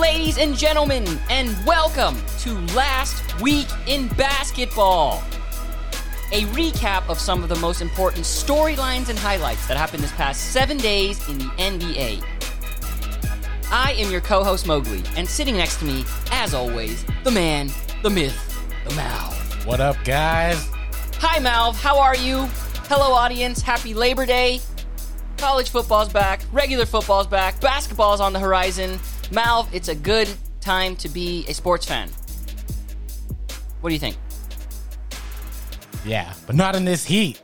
Ladies and gentlemen, and welcome to Last Week in Basketball. A recap of some of the most important storylines and highlights that happened this past seven days in the NBA. I am your co host Mowgli, and sitting next to me, as always, the man, the myth, the Mal. What up, guys? Hi, Malv. How are you? Hello, audience. Happy Labor Day. College football's back. Regular football's back. Basketball's on the horizon. Malv, it's a good time to be a sports fan. What do you think? Yeah, but not in this heat.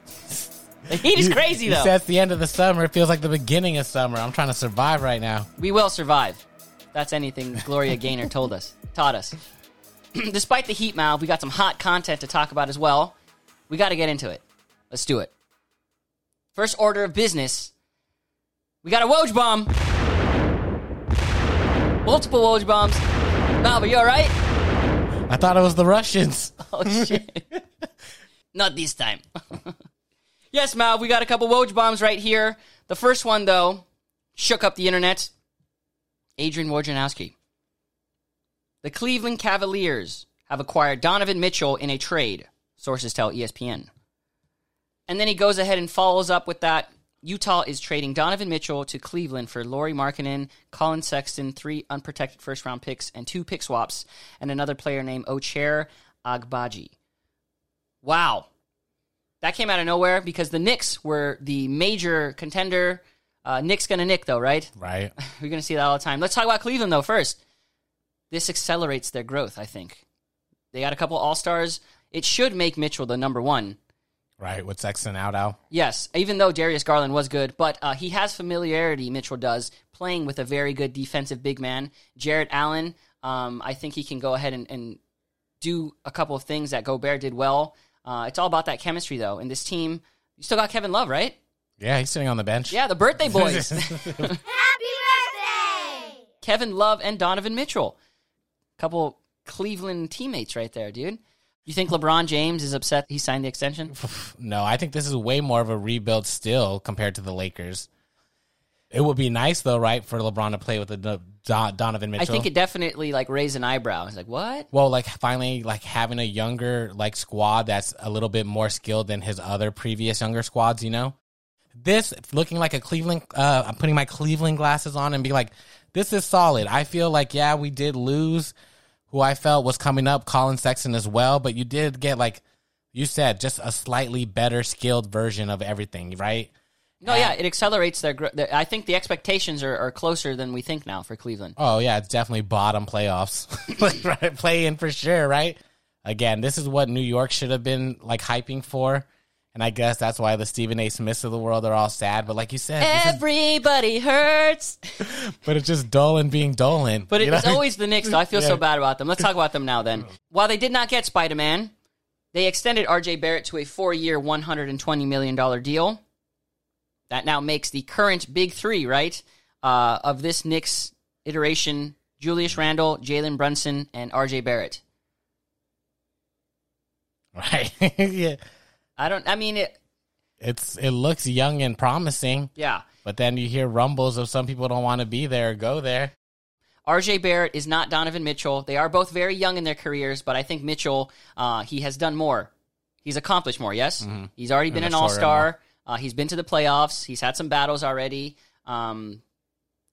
The heat is crazy, though. it's the end of the summer. It feels like the beginning of summer. I'm trying to survive right now. We will survive. That's anything Gloria Gaynor told us, taught us. Despite the heat, Malv, we got some hot content to talk about as well. We got to get into it. Let's do it. First order of business. We got a Woj bomb. Multiple Woj bombs. Malv, are you all right? I thought it was the Russians. Oh shit! Not this time. yes, Malv, we got a couple Woj bombs right here. The first one, though, shook up the internet. Adrian Wojnarowski. The Cleveland Cavaliers have acquired Donovan Mitchell in a trade. Sources tell ESPN. And then he goes ahead and follows up with that. Utah is trading Donovan Mitchell to Cleveland for Lauri Markkanen, Colin Sexton, three unprotected first round picks, and two pick swaps, and another player named Ochai Agbaji. Wow. That came out of nowhere because the Knicks were the major contender. Uh, Knicks gonna nick though, right? Right. We're gonna see that all the time. Let's talk about Cleveland though first. This accelerates their growth, I think. They got a couple all stars. It should make Mitchell the number one. Right. With Sexton out out. Yes, even though Darius Garland was good, but uh, he has familiarity. Mitchell does playing with a very good defensive big man, Jarrett Allen. Um, I think he can go ahead and, and do a couple of things that Gobert did well. Uh, it's all about that chemistry, though. And this team, you still got Kevin Love, right? Yeah, he's sitting on the bench. Yeah, the birthday boys, Happy birthday! Kevin Love and Donovan Mitchell, couple Cleveland teammates right there, dude. You think LeBron James is upset he signed the extension? No, I think this is way more of a rebuild still compared to the Lakers. It would be nice though, right, for LeBron to play with the Do- Do- Donovan Mitchell. I think it definitely like raised an eyebrow. It's like, what? well, like finally, like having a younger like squad that's a little bit more skilled than his other previous younger squads. You know, this looking like a Cleveland. Uh, I'm putting my Cleveland glasses on and be like, this is solid. I feel like yeah, we did lose who I felt was coming up, Colin Sexton as well, but you did get like you said, just a slightly better skilled version of everything, right? No, yeah, it accelerates their. gr- their I think the expectations are, are closer than we think now for Cleveland. Oh yeah, it's definitely bottom playoffs, right, play in for sure, right? Again, this is what New York should have been like hyping for, and I guess that's why the Stephen A. Smiths of the world are all sad. But like you said, this is, Everybody hurts, but it's just Dolan being Dolan. but it's know? always the Knicks. Though I feel so bad about them. Let's talk about them now. Then, while they did not get Spider Man, they extended R.J. Barrett to a hundred and twenty million dollar deal. That now makes the current big three, right, uh, of this Knicks iteration: Julius Randle, Jalen Brunson, and R.J. Barrett. right. yeah, I don't. I mean, it. it's it looks young and promising, Yeah. but then you hear rumbles of some people don't want to be there or go there. RJ Barrett is not Donovan Mitchell. They are both very young in their careers, but I think Mitchell, uh, he has done more. He's accomplished more, yes? He's already been an all star. Uh, he's been to the playoffs. He's had some battles already. Um,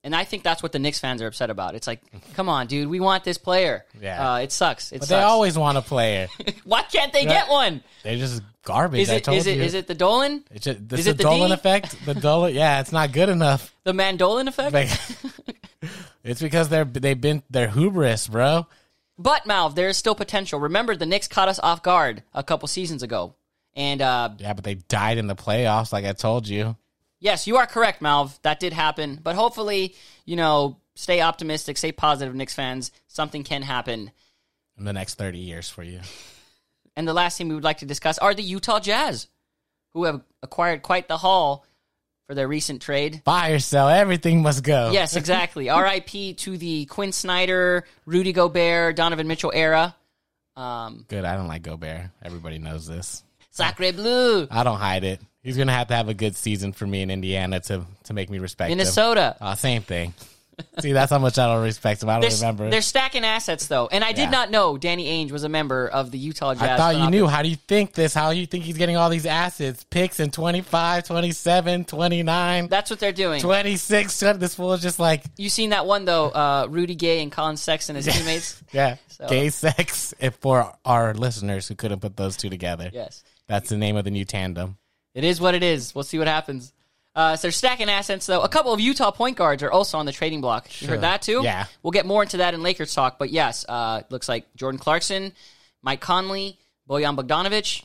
and I think that's what the Knicks fans are upset about. It's like, come on, dude, we want this player. Yeah. Uh, it sucks. It But sucks. they always want a player. Why can't they get one? They're just garbage. Is I it told is it you. is it the Dolan? It's this is is it the the Dolan D? effect. The Dolan, yeah, it's not good enough. The Mandolan effect? It's because they're they've been they're hubris, bro. But Malv, there is still potential. Remember, the Knicks caught us off guard a couple seasons ago, and uh, Yeah, but they died in the playoffs, like I told you. Yes, you are correct, Malv. That did happen. But hopefully, you know, stay optimistic, stay positive, Knicks fans. Something can happen. In the next thirty years for you. And the last thing we would like to discuss are the Utah Jazz, who have acquired quite the haul for their recent trade. Buy or sell, everything must go. Yes, exactly. R.I.P. to the Quin Snyder, Rudy Gobert, Donovan Mitchell era. Um, Good. I don't like Gobert. Everybody knows this. Sacre Bleu, I don't hide it. He's gonna have to have a good season for me in Indiana to to make me respect him. Minnesota. Uh, same thing. See, that's how much I don't respect him. I don't They're, remember. they're stacking assets though, and I did Yeah. not know Danny Ainge was a member of the Utah Jazz. I thought you knew. How do you think this? How do you think he's getting all these assets? Picks in 25, 27, 29, That's what they're doing. 26. This fool is just like, You seen that one though? Uh, Rudy Gay and Colin Sexton as teammates. yeah, So- gay sex. If for our listeners who couldn't put those two together, Yes, that's the name of the new tandem. it is what it is. We'll see what happens. Uh, so they're stacking assets though. A couple of Utah point guards are also on the trading block. You heard that too? Yeah. We'll get more into that in Lakers talk, but yes, uh, looks like Jordan Clarkson, Mike Conley, Bojan Bogdanovic.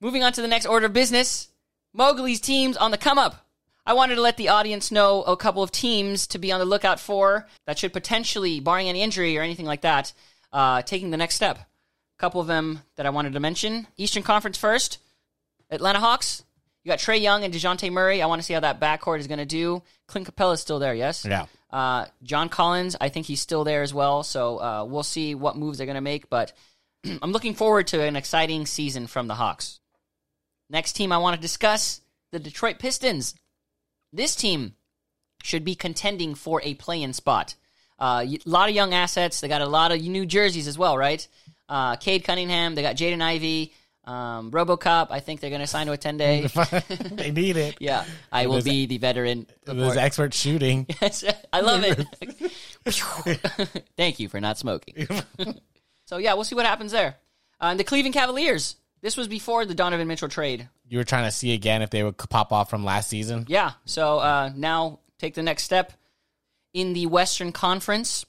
Moving on to the next order of business, Mowgli's teams on the come up. I wanted to let the audience know a couple of teams to be on the lookout for that should potentially, barring any injury or anything like that, uh, taking the next step. A couple of them that I wanted to mention. Eastern Conference first, Atlanta Hawks. You got Trae Young and DeJounte Murray. I want to see how that backcourt is going to do. Clint Capela's still there, yes? Yeah. Uh, John Collins, I think he's still there as well. So uh, we'll see what moves they're going to make. But I'm looking forward to an exciting season from the Hawks. Next team I want to discuss the Detroit Pistons. This team should be contending for a play-in spot. Uh, a lot of young assets. They got a lot of new jerseys as well, right? Uh, Cade Cunningham. They got Jaden Ivey. Um, RoboCop. I think they're going to sign to a 10 day. they need it. yeah, I will be the veteran. There's expert shooting. Yes, I love it. Thank you for not smoking. so yeah, we'll see what happens there. Uh, and the Cleveland Cavaliers. This was before the Donovan Mitchell trade. You were trying to see again if they would pop off from last season. Yeah. So uh, now take the next step in the Western Conference.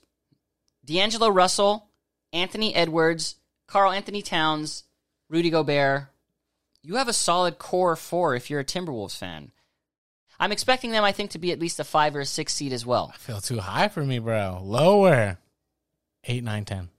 D'Angelo Russell, Anthony Edwards, Karl Anthony Towns, Rudy Gobert. You have a solid core four if you're a Timberwolves fan. I'm expecting them, I think, to be at least a five or a six seed as well. I feel too high for me, bro. Lower. Eight, nine, ten.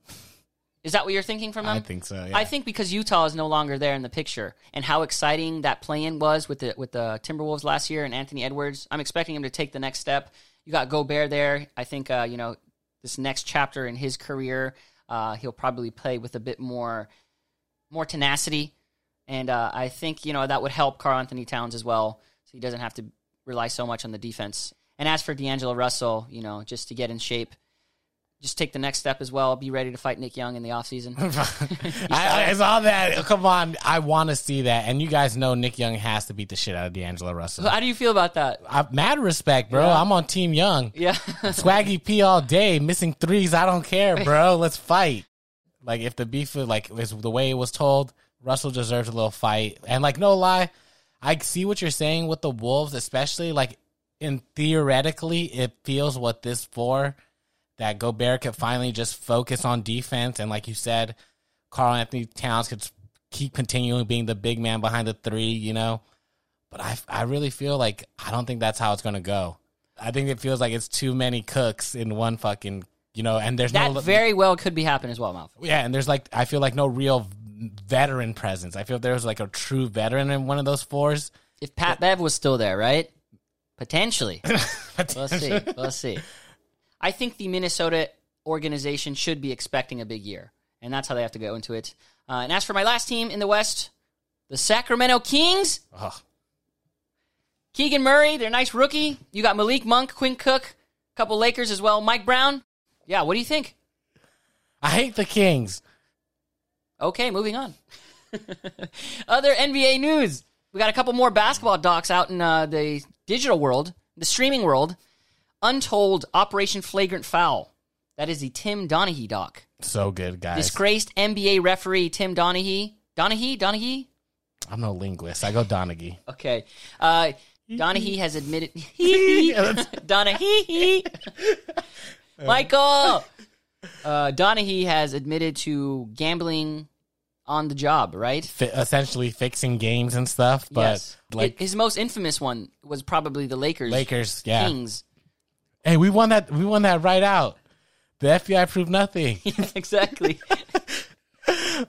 Is that what you're thinking from them? I think so. Yeah. I think because Utah is no longer there in the picture, and how exciting that play-in was with the with the Timberwolves last year and Anthony Edwards, I'm expecting him to take the next step. You got Gobert there. I think uh, you know this next chapter in his career, uh, he'll probably play with a bit more more tenacity, and uh, I think you know that would help Karl Anthony Towns as well, so he doesn't have to rely so much on the defense. And as for D'Angelo Russell, you know, just to get in shape. Just take the next step as well. Be ready to fight Nick Young in the offseason. I, I saw that. Come on, I want to see that. And you guys know Nick Young has to beat the shit out of D'Angelo Russell. How do you feel about that? I, mad respect, bro. Yeah. I'm on Team Young. Yeah. Swaggy P all day, missing threes. I don't care, bro. Let's fight. Like if the beef was like is the way it was told, Russell deserves a little fight. And like no lie, I see what you're saying with the Wolves, especially like in theoretically, it feels what this for that Gobert could finally just focus on defense and like you said, Karl Anthony Towns could keep continuing being the big man behind the three, you know. But I I really feel like I don't think that's how it's gonna go. I think it feels like it's too many cooks in one fucking you know, and there's That no very well could be happening as well, Mouth. yeah, and there's like I feel like no real veteran presence. I feel there was like a true veteran in one of those fours. If Pat Bev was still there, right? Potentially. we'll see. We'll see. I think the Minnesota organization should be expecting a big year, and that's how they have to go into it. Uh, and as for my last team in the West, the Sacramento Kings, Ugh. Keegan Murray, their nice rookie. You got Malik Monk, Quinn Cook, a couple Lakers as well. Mike Brown. Yeah, what do you think? I hate the Kings. Okay, moving on. Other NBA news. We got a couple more basketball docs out in uh, the digital world, the streaming world. Untold Operation Flagrant Foul. That is the Tim Donaghy doc. So good, guys. Disgraced NBA referee Tim Donaghy. Donaghy? Donaghy? I'm no linguist. I go Donaghy. Okay. Uh, Donaghy has admitted. Donaghy. Michael. Uh, Donaghy has admitted to gambling on the job, right? Fi- essentially fixing games and stuff, but yes. like his most infamous one was probably the Lakers. Lakers, yeah. Kings. Hey, we won that. We won that right out. The FBI proved nothing. exactly.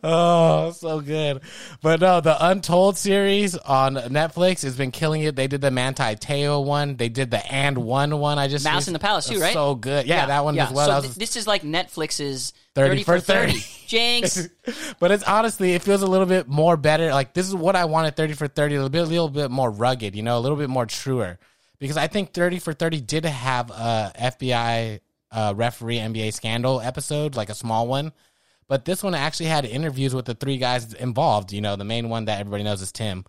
Oh, so good. But no, the Untold series on Netflix has been killing it. They did the Manti Te'o one. They did the And One one. I just Malice at the Palace too, right? So good. Yeah, that one yeah. as well. So th- was- this is like Netflix's 30 30, for for 30. 30. Jinx. but it's honestly, it feels a little bit more better. Like this is what I wanted. Thirty for thirty, a little bit, a little bit more rugged. You know, a little bit more truer. because I think 30 for 30 did have a FBI uh, referee NBA scandal episode, like a small one. But this one actually had interviews with the three guys involved. You know, the main one that everybody knows is Tim.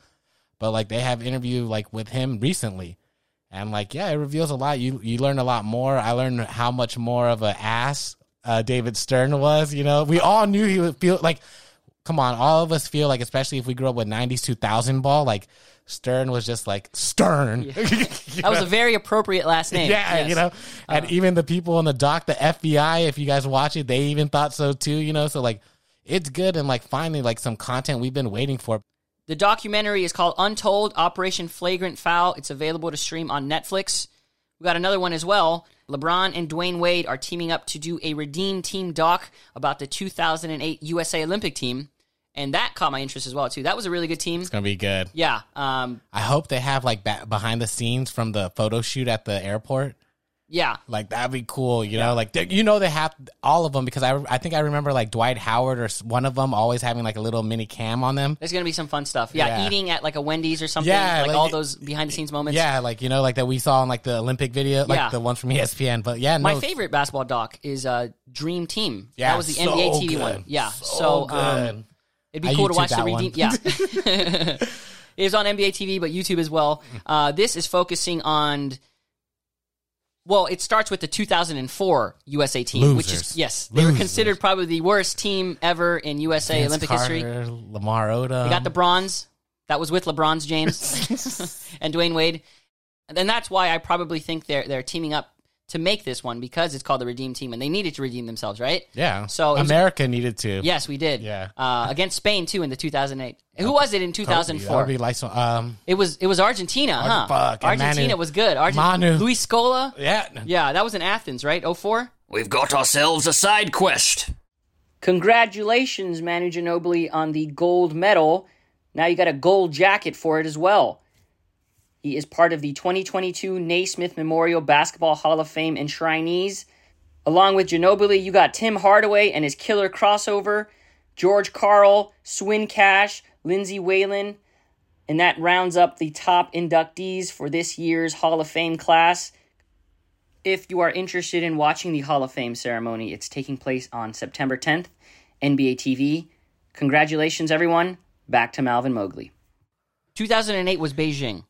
But like they have interview like with him recently. And like, yeah, it reveals a lot. You you learn a lot more. I learned how much more of an ass uh, David Stern was. You know, we all knew he would feel like. Come on, all of us feel like, especially if we grew up with '90s 2000 ball, like Stern was just like Stern. That was a very appropriate last name. Yeah, Yes. you know, uh-huh. and even the people in the doc, the FBI, if you guys watch it, they even thought so too. You know, so like, it's good and like finally like some content we've been waiting for. The documentary is called Untold Operation Flagrant Foul. It's available to stream on Netflix. We got another one as well. LeBron and Dwyane Wade are teaming up to do a Redeem Team doc about the 2008 USA Olympic team. And that caught my interest as well, too. That was a really good team. It's gonna be good. Yeah. Um, I hope they have like behind the scenes from the photo shoot at the airport. yeah. Like that'd be cool, you know. Like they- you know, they have all of them because I I think I remember like Dwight Howard or one of them always having like a little mini cam on them. There's going to be some fun stuff. Yeah, Yeah. Eating at like a Wendy's or something. Yeah, like, like all it- those behind the scenes moments. Yeah, like you know, like that we saw in like the Olympic video, like Yeah. the ones from ESPN. But yeah, no, My favorite basketball doc is uh, Dream Team. Yeah, that was the so NBA TV good. one. Yeah, So so, um. It'd be I cool to watch the Redeem. one. Yeah, it was on NBA TV, but YouTube as well. Uh, this is focusing on. Well, it starts with the 2004 USA team, which is yes, they were considered probably the worst team ever in USA Vince Olympic Carter, history. Lamar Odom. They got the bronze. That was with LeBron's James and Dwyane Wade. And that's why I probably think they're they're teaming up to make this one because it's called the Redeem Team and they needed to redeem themselves, right? yeah. So it was- America needed to. Yes, we did. Yeah. Uh, against Spain too in the 2008. Who was it in 2004? That like um, it was it was Argentina, huh? fuck, and Argentina Manu- was good. Argent- Manu. Luis Scola. yeah. Yeah, that was in Athens, right? 04? We've got ourselves a side quest. Congratulations, Manu Ginobili, on the gold medal. Now you got a gold jacket for it as well. He is part of the 2022 Naismith Memorial Basketball Hall of Fame enshrinees. Along with Ginobili, you got Tim Hardaway and his killer crossover, George Karl, Swin Cash, Lindsay Whalen, and that rounds up the top inductees for this year's Hall of Fame class. If you are interested in watching the Hall of Fame ceremony, it's taking place on September 10th, NBA TV. Congratulations, everyone. Back to Malvin Mowgli. 2008 was Beijing.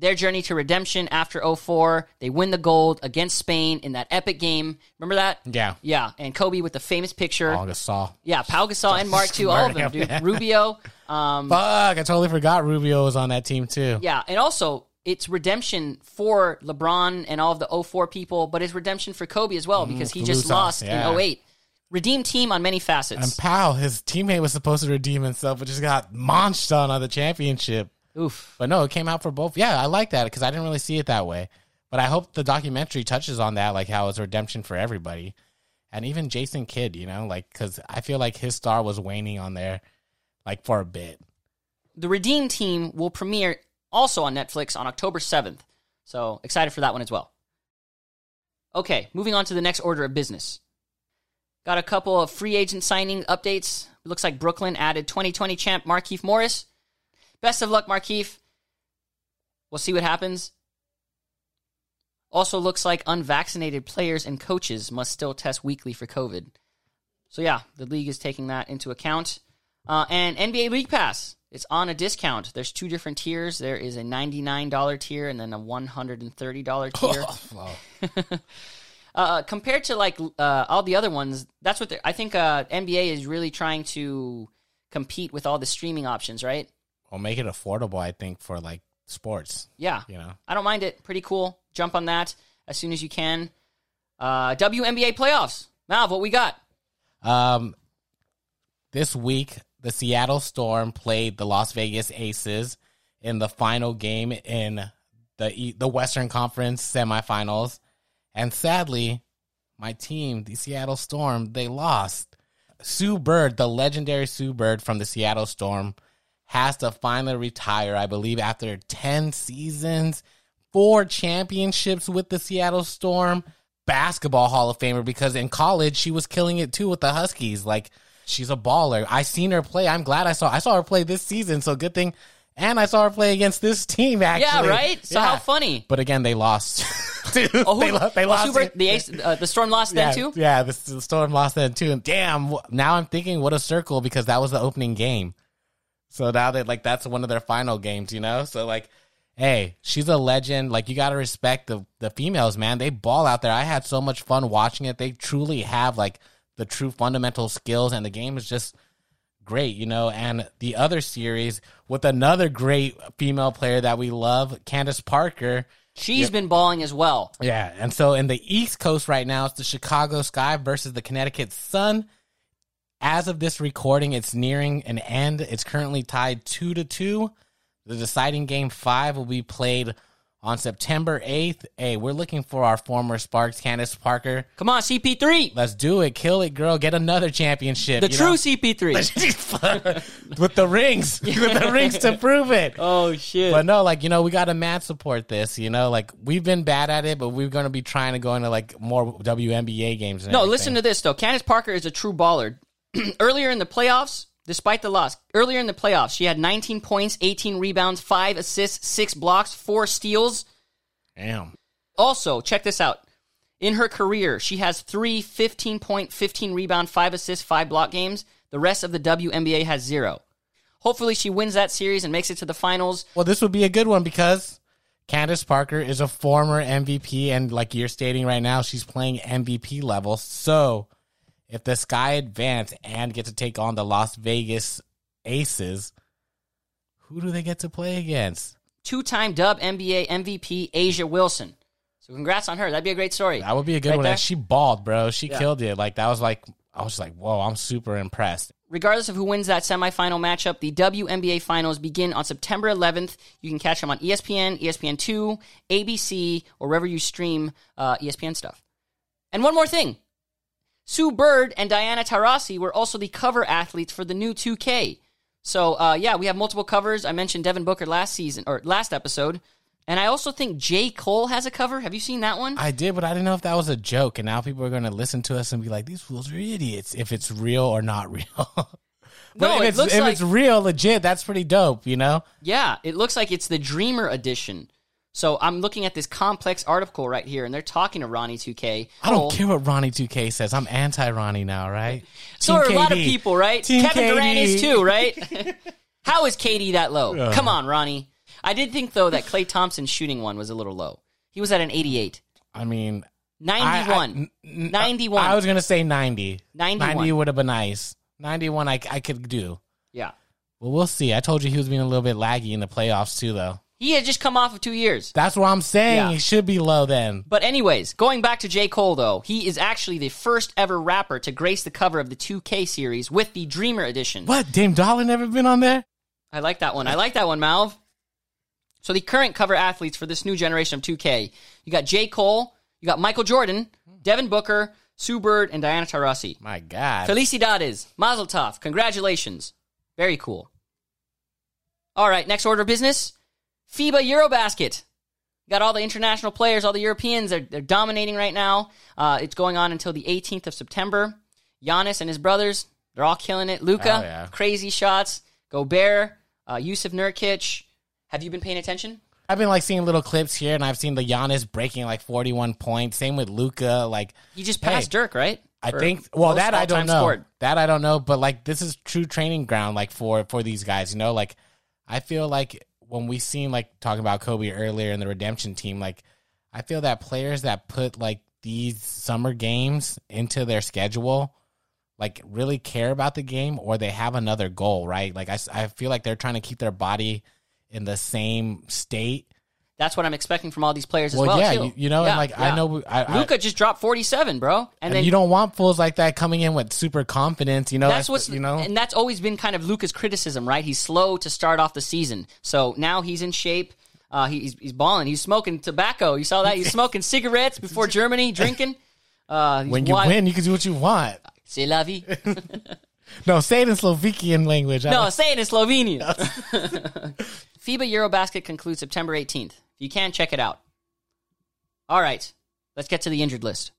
Their journey to redemption after 04. They win the gold against Spain in that epic game. Remember that? Yeah. Yeah, and Kobe with the famous picture. All Gasol. Yeah, Pau Gasol and Mark too, all of them, dude. Rubio. Um, Fuck, I totally forgot Rubio was on that team too. yeah, and also it's redemption for LeBron and all of the 04 people, but it's redemption for Kobe as well because he just lost yeah. in 08. Redeemed team on many facets. And Pau, his teammate was supposed to redeem himself, but just got launched on on the championship. Oof. But no, it came out for both. Yeah, I like that because I didn't really see it that way. But I hope the documentary touches on that, like how it's redemption for everybody, and even Jason Kidd. You know, like because I feel like his star was waning on there, like for a bit. The Redeem team will premiere also on Netflix on October 7th. So excited for that one as well. Okay, moving on to the next order of business. Got a couple of free agent signing updates. Looks like Brooklyn added 2020 champ Markieff Morris. Best of luck, Markieff. We'll see what happens. Also, looks like unvaccinated players and coaches must still test weekly for COVID. So, yeah, the league is taking that into account. Uh, and NBA League Pass, it's on a discount. There's two different tiers. There is a $99 tier and then a $130 tier. uh, compared to like uh, all the other ones, that's what they're- I think uh, NBA is really trying to compete with all the streaming options, right? Or make it affordable. I think for like sports. Yeah, You know, I don't mind it. Pretty cool. Jump on that as soon as you can. Uh, WNBA playoffs. Malv, what we got? Um, this week, the Seattle Storm played the Las Vegas Aces in the final game in the the Western Conference semifinals, and sadly, my team, the Seattle Storm, they lost. Sue Bird, the legendary Sue Bird from the Seattle Storm, has to finally retire. I believe after ten seasons, four championships with the Seattle Storm basketball Hall of Famer because in college she was killing it too with the Huskies. Like she's a baller. I seen her play. I'm glad I saw I saw her play this season. So good thing And I saw her play against this team. Actually, Yeah, right? So how funny. But again, they lost. Dude, Oh, who- they, lo- they lost. The ace, uh, the storm lost yeah, then too. Yeah, the, the Storm lost then too. And damn, now I'm thinking what a circle because that was the opening game. So now that like that's one of their final games, you know. So like, hey, she's a legend. Like you got to respect the the females, man. They ball out there. I had so much fun watching it. They truly have like the true fundamental skills, and the game is just great, you know. And the other series with another great female player that we love, Candace Parker. She's been balling as well. Yeah, and so in the East Coast right now, it's the Chicago Sky versus the Connecticut Sun. As of this recording, it's nearing an end. It's currently tied two to two. The deciding game five will be played on September eighth. Hey, we're looking for our former Sparks, Candace Parker. Come on, CP3, Let's do it, kill it, girl. Get another championship. the true know? CP3. with the rings, with the rings to prove it. oh shit! But no, like you know, we got to mad support this. You know, like we've been bad at it, but we're going to be trying to go into like more WNBA games. And No, everything. listen to this though. Candace Parker is a true baller. Earlier in the playoffs, despite the loss, earlier in the playoffs, she had 19 points, 18 rebounds, 5 assists, 6 blocks, 4 steals. Damn. Also, check this out. In her career, she has 3 15 point, 15 rebound, 5 assist, 5 block games. The rest of the WNBA has 0. Hopefully she wins that series and makes it to the finals. Well, this would be a good one because Candace Parker is a former MVP, and like you're stating right now, she's playing MVP level. So, if the Sky advance and get to take on the Las Vegas Aces, who do they get to play against? Two time dub NBA MVP A'ja Wilson. So congrats on her. That'd be a great story. That would be a good Right one. there? She balled, bro. She killed it. Like that was like I was like, whoa, I'm super impressed. regardless of who wins that semifinal matchup, the WNBA finals begin on September 11th. You can catch them on ESPN, ESPN2, ABC, or wherever you stream uh, ESPN stuff. And one more thing Sue Bird and Diana Taurasi were also the cover athletes for the new 2K. So, uh, yeah, we have multiple covers. I mentioned Devin Booker last season, or last episode. And I also think J. Cole has a cover. Have you seen that one? I did, but I didn't know if that was a joke. And now people are going to listen to us and be like, "These fools are idiots." If it's real or not real. but No, if it it's looks if like- it's real, legit, that's pretty dope. You know? Yeah, it looks like it's the Dreamer edition. So I'm looking at this complex article right here, and they're talking to Ronnie 2K. I don't Oh, care what Ronnie 2K says. I'm anti Ronnie now, right? So are a lot of people, right? Team Kevin Durant is too, right? How is KD that low? Come on, Ronnie. I did think though that Klay Thompson's shooting one was a little low. He was at an 88. I mean, 91. I, I- n- 91. I was gonna say 90. 91. 90 would have been nice. 91, I, I could do. yeah. Well, we'll see. I told you he was being a little bit laggy in the playoffs too, though. He had just come off of two years. That's what I'm saying. Yeah. He should be low then. But anyways, going back to J. Cole though, he is actually the first ever rapper to grace the cover of the 2K series with the Dreamer edition. What? Dame Dollar never been on there? I like that one. I like that one, Malv. So the current cover athletes for this new generation of 2K, you got J. Cole, you got Michael Jordan, Devin Booker, Sue Bird, and Diana Taurasi. My God. Felicidades. Mazel tov. Congratulations. Very cool. All right, next order of business. FIBA Eurobasket. Got all the international players, all the Europeans. They're, they're dominating right now. Uh, it's going on until the 18th of September. Giannis and his brothers, they're all killing it. Luka, Oh, yeah. crazy shots. Gobert, uh, Jusuf Nurkic. Have you been paying attention? I've been like seeing little clips here, and I've seen the Giannis breaking like 41 points. Same with Luka. Like He just Hey, passed Dirk, right? I For think. Well, that I don't know. scored. That I don't know. But like this is true training ground, like for for these guys. You know, like I feel like when we seen like talking about Kobe earlier in the redemption team, like I feel that players that put like these summer games into their schedule like really care about the game or they have another goal right? Like I, I feel like they're trying to keep their body in the same state That's what I'm expecting from all these players as well, well. yeah you, you know Yeah, and like yeah. i know I, Luka just dropped 47, bro. And, and then you don't want fools like that coming in with super confidence you know that's what's you know and that's always been kind of Luka's criticism, right? He's slow to start off the season. So now he's in shape. Uh, he- he's he's balling. He's smoking tobacco. You saw that? He's smoking cigarettes before Germany, drinking. Uh, when you wild- win you can do what you want C'est la vie. no say it in slovakian language No, say it in Slovenia. FIBA Eurobasket concludes September 18th. You can, check it out. All right, let's get to the injured list.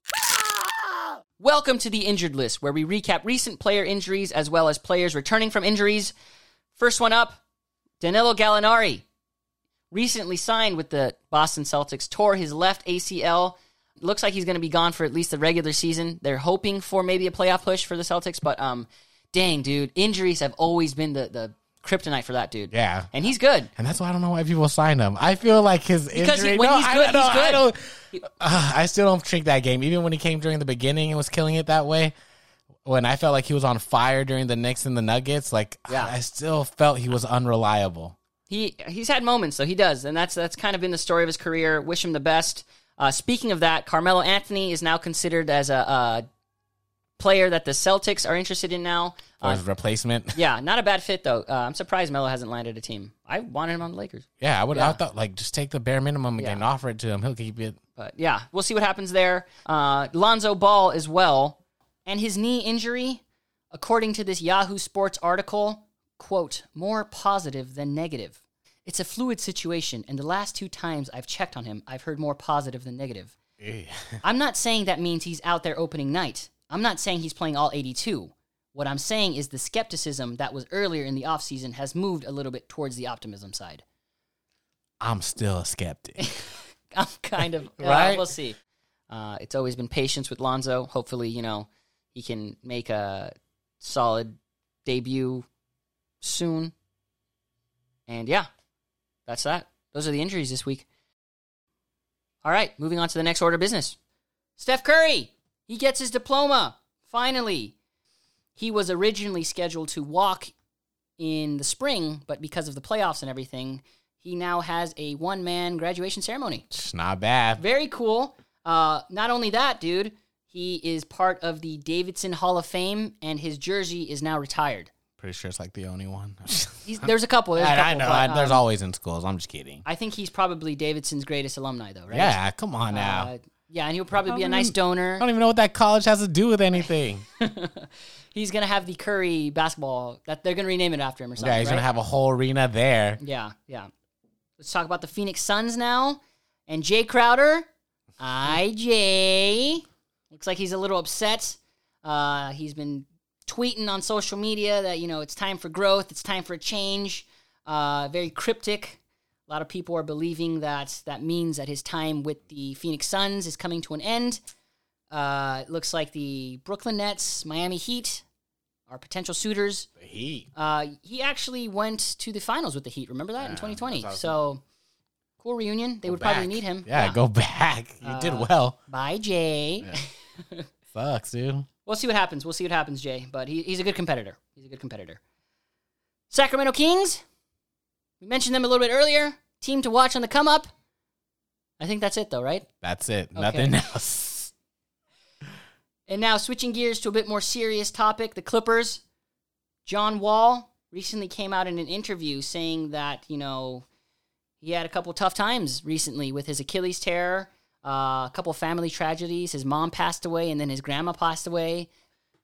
Welcome to the injured list, where we recap recent player injuries as well as players returning from injuries. First one up, Danilo Gallinari recently signed with the Boston Celtics, tore his left ACL. Looks like he's going to be gone for at least the regular season. They're hoping for maybe a playoff push for the Celtics, but um, dang, dude, injuries have always been the the kryptonite for that dude. Yeah. and he's good. And that's why I don't know why people sign him. I feel like his Because injury. he- when no, he's I good, don't know. he's good. I, don't, uh, I still don't think that game. Even when he came during the beginning and was killing it that way, when I felt like he was on fire during the Knicks and the Nuggets, like Yeah. I still felt he was unreliable. He he's had moments though. He does, and that's that's kind of been the story of his career. Wish him the best. Uh, speaking of that, Carmelo Anthony is now considered as a, a player that the Celtics are interested in now. For Uh, replacement. yeah, not a bad fit though. Uh, I'm surprised Melo hasn't landed a team. I wanted him on the Lakers, Yeah, I would. Yeah. I thought like just take the bare minimum again, Yeah. offer it to him. He'll keep it. but yeah, we'll see what happens there. Uh, Lonzo Ball as well, and his knee injury, according to this Yahoo Sports article, quote more positive than negative. It's a fluid situation, and the last two times I've checked on him, I've heard more positive than negative. I'm not saying that means he's out there opening night. I'm not saying he's playing all 82. What I'm saying is the skepticism that was earlier in the offseason has moved a little bit towards the optimism side. I'm still a skeptic. I'm kind of uh, Right? we'll see. Uh, it's always been patience with Lonzo. Hopefully, you know, he can make a solid debut soon. And yeah, that's that. Those are the injuries this week. All right, moving on to the next order of business. Steph Curry, he gets his diploma finally. He was originally scheduled to walk in the spring, but because of the playoffs and everything, he now has a one man graduation ceremony. it's not bad. Very cool. Uh, not only that, dude, he is part of the Davidson Hall of Fame, and his jersey is now retired. Pretty sure it's like the only one. He's, there's a couple. There's a couple. I know. but, I, there's um, always in schools. I'm just kidding. I think he's probably Davidson's greatest alumni, though, right? Yeah, come on now. Uh, yeah, and he'll probably be a nice don't- donor. I don't even know what that college has to do with anything. He's gonna have the Curry basketball that they're gonna rename it after him or something. yeah, he's gonna have a whole arena there. Yeah, yeah. Let's talk about the Phoenix Suns now. And Jae Crowder. IJ. Looks like he's a little upset. Uh, he's been tweeting on social media that, you know, it's time for growth, it's time for a change. Uh, very cryptic. A lot of people are believing that that means that his time with the Phoenix Suns is coming to an end. Uh, it looks like the Brooklyn Nets, Miami Heat are potential suitors. Heat. Uh, he actually went to the finals with the Heat. Remember that in 2020. awesome. So cool reunion. They would probably need him. Yeah, go back. You did Uh, well. Bye, Jae. Sucks, dude. we'll see what happens. We'll see what happens, Jae. But he, he's a good competitor. He's a good competitor. Sacramento Kings. We mentioned them a little bit earlier. Team to watch on the come up. I think that's it, though, right? That's it. Okay. Nothing else. And now switching gears to a bit more serious topic, the Clippers. John Wall recently came out in an interview saying that, you know, he had a couple tough times recently with his Achilles tear, uh, a couple family tragedies. His mom passed away and then his grandma passed away.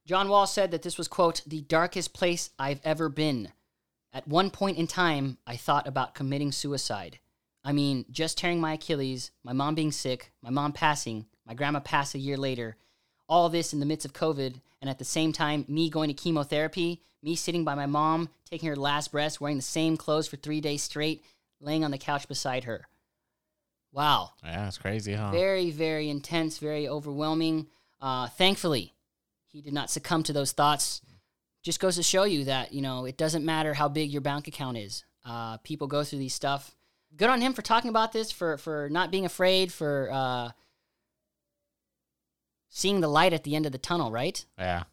John Wall said that this was, quote, the darkest place I've ever been. At one point in time, I thought about committing suicide. I mean, just tearing my Achilles, my mom being sick, my mom passing, my grandma passed a year later, all this in the midst of COVID, and at the same time, me going to chemotherapy, me sitting by my mom, taking her last breaths, wearing the same clothes for three days straight, laying on the couch beside her. Wow. Yeah, it's crazy, huh? Very, very intense, very overwhelming. Uh, thankfully, he did not succumb to those thoughts. Just goes to show you that, you know, it doesn't matter how big your bank account is. Uh, people go through these stuff. Good on him for talking about this, for, for not being afraid, for uh, seeing the light at the end of the tunnel, right? Yeah.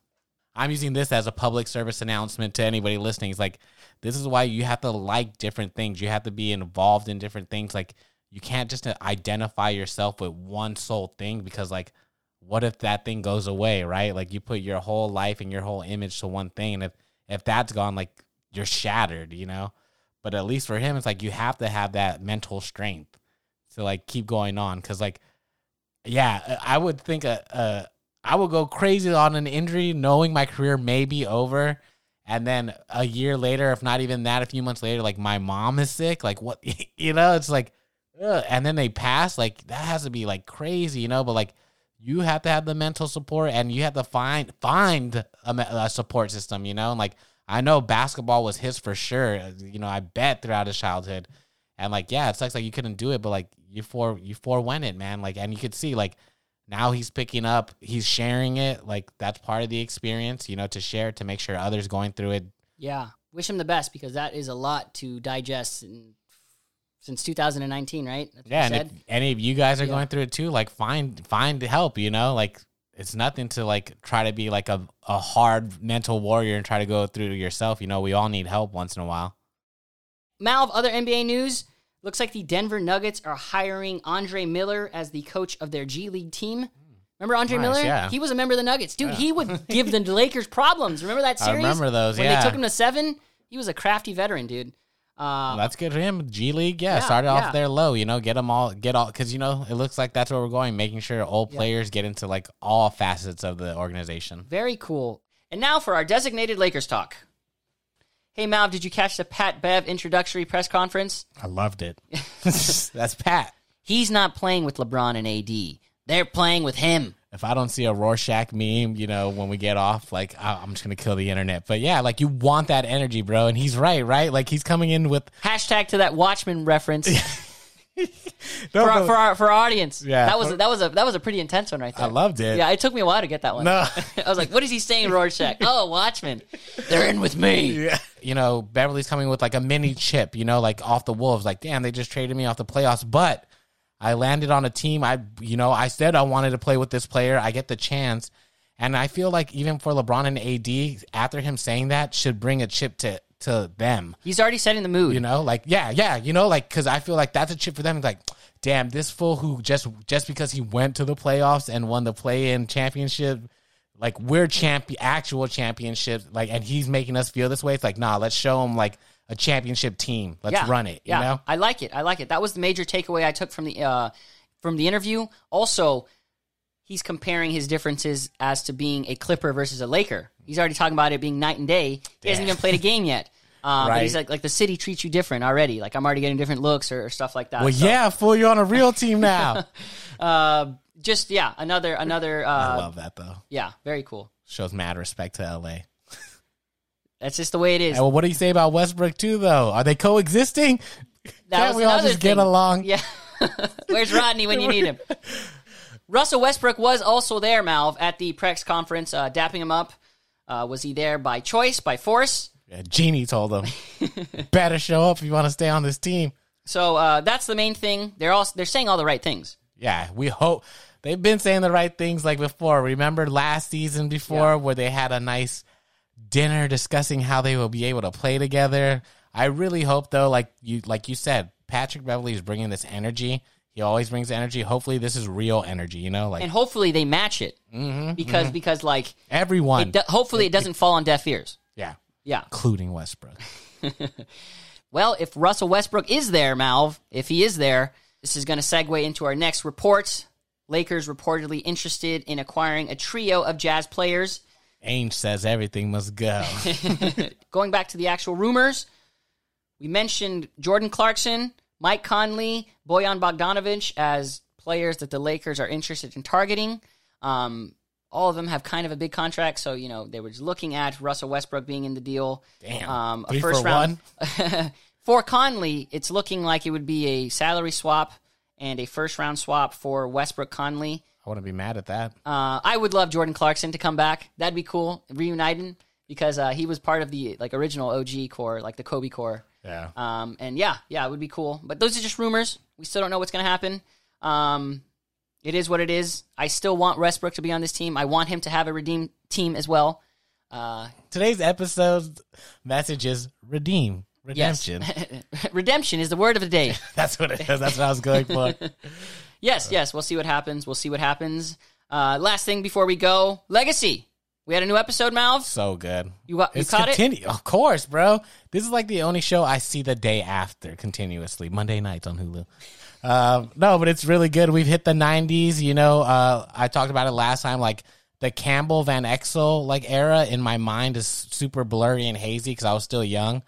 I'm using this as a public service announcement to anybody listening. It's like, this is why you have to like different things. You have to be involved in different things. Like, you can't just identify yourself with one sole thing because, like, what if that thing goes away, right? Like, you put your whole life and your whole image to one thing. And if, if that's gone, like, you're shattered, you know? But at least for him, it's like you have to have that mental strength to, like, keep going on. Cause, like, yeah, I would think a, a I would go crazy on an injury knowing my career may be over. And then a year later, if not even that, a few months later, like my mom is sick. Like what, you know, it's like, ugh. and then they pass. Like that has to be like crazy, you know. But like you have to have the mental support, and you have to find find a, a support system, you know. And like I know basketball was his for sure. You know, I bet throughout his childhood, and like, yeah, it sucks like you couldn't do it, but like you for you forewent it, man. Like, and you could see like now he's picking up, he's sharing it. Like that's part of the experience, you know, to share to make sure others going through it. Yeah, wish him the best because that is a lot to digest in, since 2019, right? That's Yeah, and if any of you guys are Yeah. going through it too, like find find help. You know, like it's nothing to like try to be like a a hard mental warrior and try to go through it yourself. You know, we all need help once in a while. Mal, of other NBA news, looks like the Denver Nuggets are hiring Andre Miller as the coach of their G League team. Remember Andre Nice, Miller? yeah. He was a member of the Nuggets. Dude, he would give the Lakers problems. Remember that series? I remember those, When yeah. they took him to seven? He was a crafty veteran, dude. Uh, That's good for him. G League, yeah, Yeah, started yeah. off there low. You know, get them all, get all, because you know it looks like that's where we're going, making sure old players get into like all facets of the organization. very cool. And now for our designated Lakers talk. Hey, Mal, did you catch the Pat Bev introductory press conference? I loved it. that's Pat. He's not playing with LeBron and AD. They're playing with him. If I don't see a Rorschach meme, you know, when we get off, like I- I'm just gonna kill the internet. But yeah, like you want that energy, bro, and he's right, right? Like he's coming in with Hashtag to that Watchmen reference. No, for, our, for our for our audience. Yeah. that was a, that was a that was a pretty intense one right there. I loved it. Yeah, it took me a while to get that one. No. I was like, "What is he saying, Rorschach?" oh, Watchmen. They're in with me. Yeah. you know, Beverley's coming with like a mini chip, you know, like off the Wolves. Like, damn, they just traded me off the playoffs, but I landed on a team. I, you know, I said I wanted to play with this player. I get the chance, and I feel like even for LeBron and AD, after him saying that, should bring a chip to to them. He's already setting the mood. You know, like yeah, yeah, you know, like because I feel like that's a chip for them. Like, damn, this fool who just just because he went to the playoffs and won the play-in championship, like we're champion, actual championships, like, and he's making us feel this way. It's like, nah, let's show him like a championship team. Let's yeah. run it. You know, I like it. I like it. That was the major takeaway I took from the uh, from the interview. Also, he's comparing his differences as to being a Clipper versus a Laker. He's already talking about it being night and day. He hasn't even played a game yet. Um, But he's like, like the city treats you different already. Like I'm already getting different looks or, or stuff like that. well, So, yeah, fool, you're on a real team now. Uh, just yeah, another another. Uh, I Uh, love that though. yeah, very cool. Shows mad respect to LA. That's just the way it is. Well, what do you say about Westbrook too, though? Are they coexisting? That Can't we all just get along? Yeah. Where's Rodney when you need him? Russell Westbrook was also there, Malv, at the Prex conference, uh, dapping him up. Uh, was he there by choice, by force? Yeah, Jeanie told him, better show up if you want to stay on this team. So uh, that's the main thing. They're all they're saying all the right things. Yeah, we hope they've been saying the right things like before. Remember last season before Yeah. where they had a nice dinner discussing how they will be able to play together. I really hope though, like you like you said, Patrick Beverley is bringing this energy. He always brings energy. Hopefully, this is real energy. You know, like And hopefully they match it Mm-hmm, because because like everyone. it do- hopefully it doesn't fall on deaf ears. yeah, Yeah. including Westbrook. Well, if Russell Westbrook is there, Malv, if he is there, this is going to segue into our next report. Lakers reportedly interested in acquiring a trio of Jazz players. Ainge says everything must go. Going back to the actual rumors, we mentioned Jordan Clarkson, Mike Conley, Bojan Bogdanovic as players that the Lakers are interested in targeting. Um, all of them have kind of a big contract, so you know they were just looking at Russell Westbrook being in the deal. Damn. um, a first for round for Conley. It's looking like it would be a salary swap and a first round swap for Westbrook Conley. I wouldn't be mad at that. Uh, I would love Jordan Clarkson to come back. That'd be cool, reuniting because uh, he was part of the like original OG core, like the Kobe core. Yeah. Um, and yeah, yeah, it would be cool. But those are just rumors. We still don't know what's going to happen. Um, it is what it is. I still want Westbrook to be on this team. I want him to have a redeem team as well. Uh, Today's episode message is redeem, yes. redemption. Redemption is the word of the day. That's what it is. That's what I was going for. Yes, yes. We'll see what happens. We'll see what happens. Uh, last thing before we go, Legacy. We had a new episode, Malv. So good. You, you It's caught it? Of course, bro. This is like the only show I see the day after continuously. Monday nights on Hulu. Um, no, but it's really good. We've hit the 90s. You know, uh, I talked about it last time. Like the Campbell Van Exel like era in my mind is super blurry and hazy because I was still young.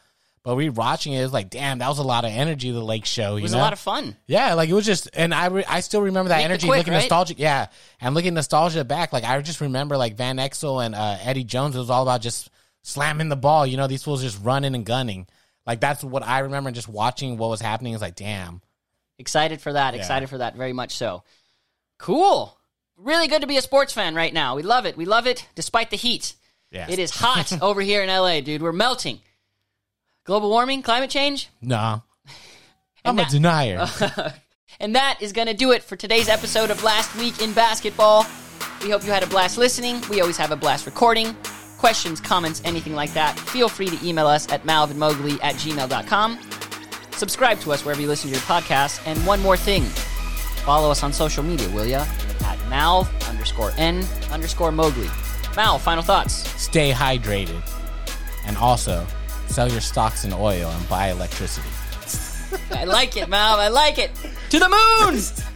But we watching it, it was like, damn, that was a lot of energy. The Lake Show. It You was know? a lot of fun. Yeah, like it was just, and I re- I still remember that Make energy, quick, looking right? nostalgic. Yeah, and looking nostalgia back, like I just remember like Van Exel and uh, Eddie Jones. It was all about just slamming the ball. You know, these fools just running and gunning. Like that's what I remember just watching what was happening. Is like, damn. Excited for that. Yeah. Excited for that. Very much so. Cool. Really good to be a sports fan right now. We love it. We love it despite the heat. Yes. It is hot over here in LA, dude. We're melting. Global warming, climate change. Nah. I'm that- a denier. And that is going to do it for today's episode of Last Week in Basketball. We hope you had a blast listening. We always have a blast recording. Questions, comments, anything like that, feel free to email us at malvinmowgli at gmail.com. Subscribe to us wherever you listen to your podcast. And one more thing follow us on social media, will ya? At malv underscore n underscore Mowgli. Mal, final thoughts. Stay hydrated. And also, sell your stocks in oil and buy electricity. I like it, Mal. I like it. To the moon!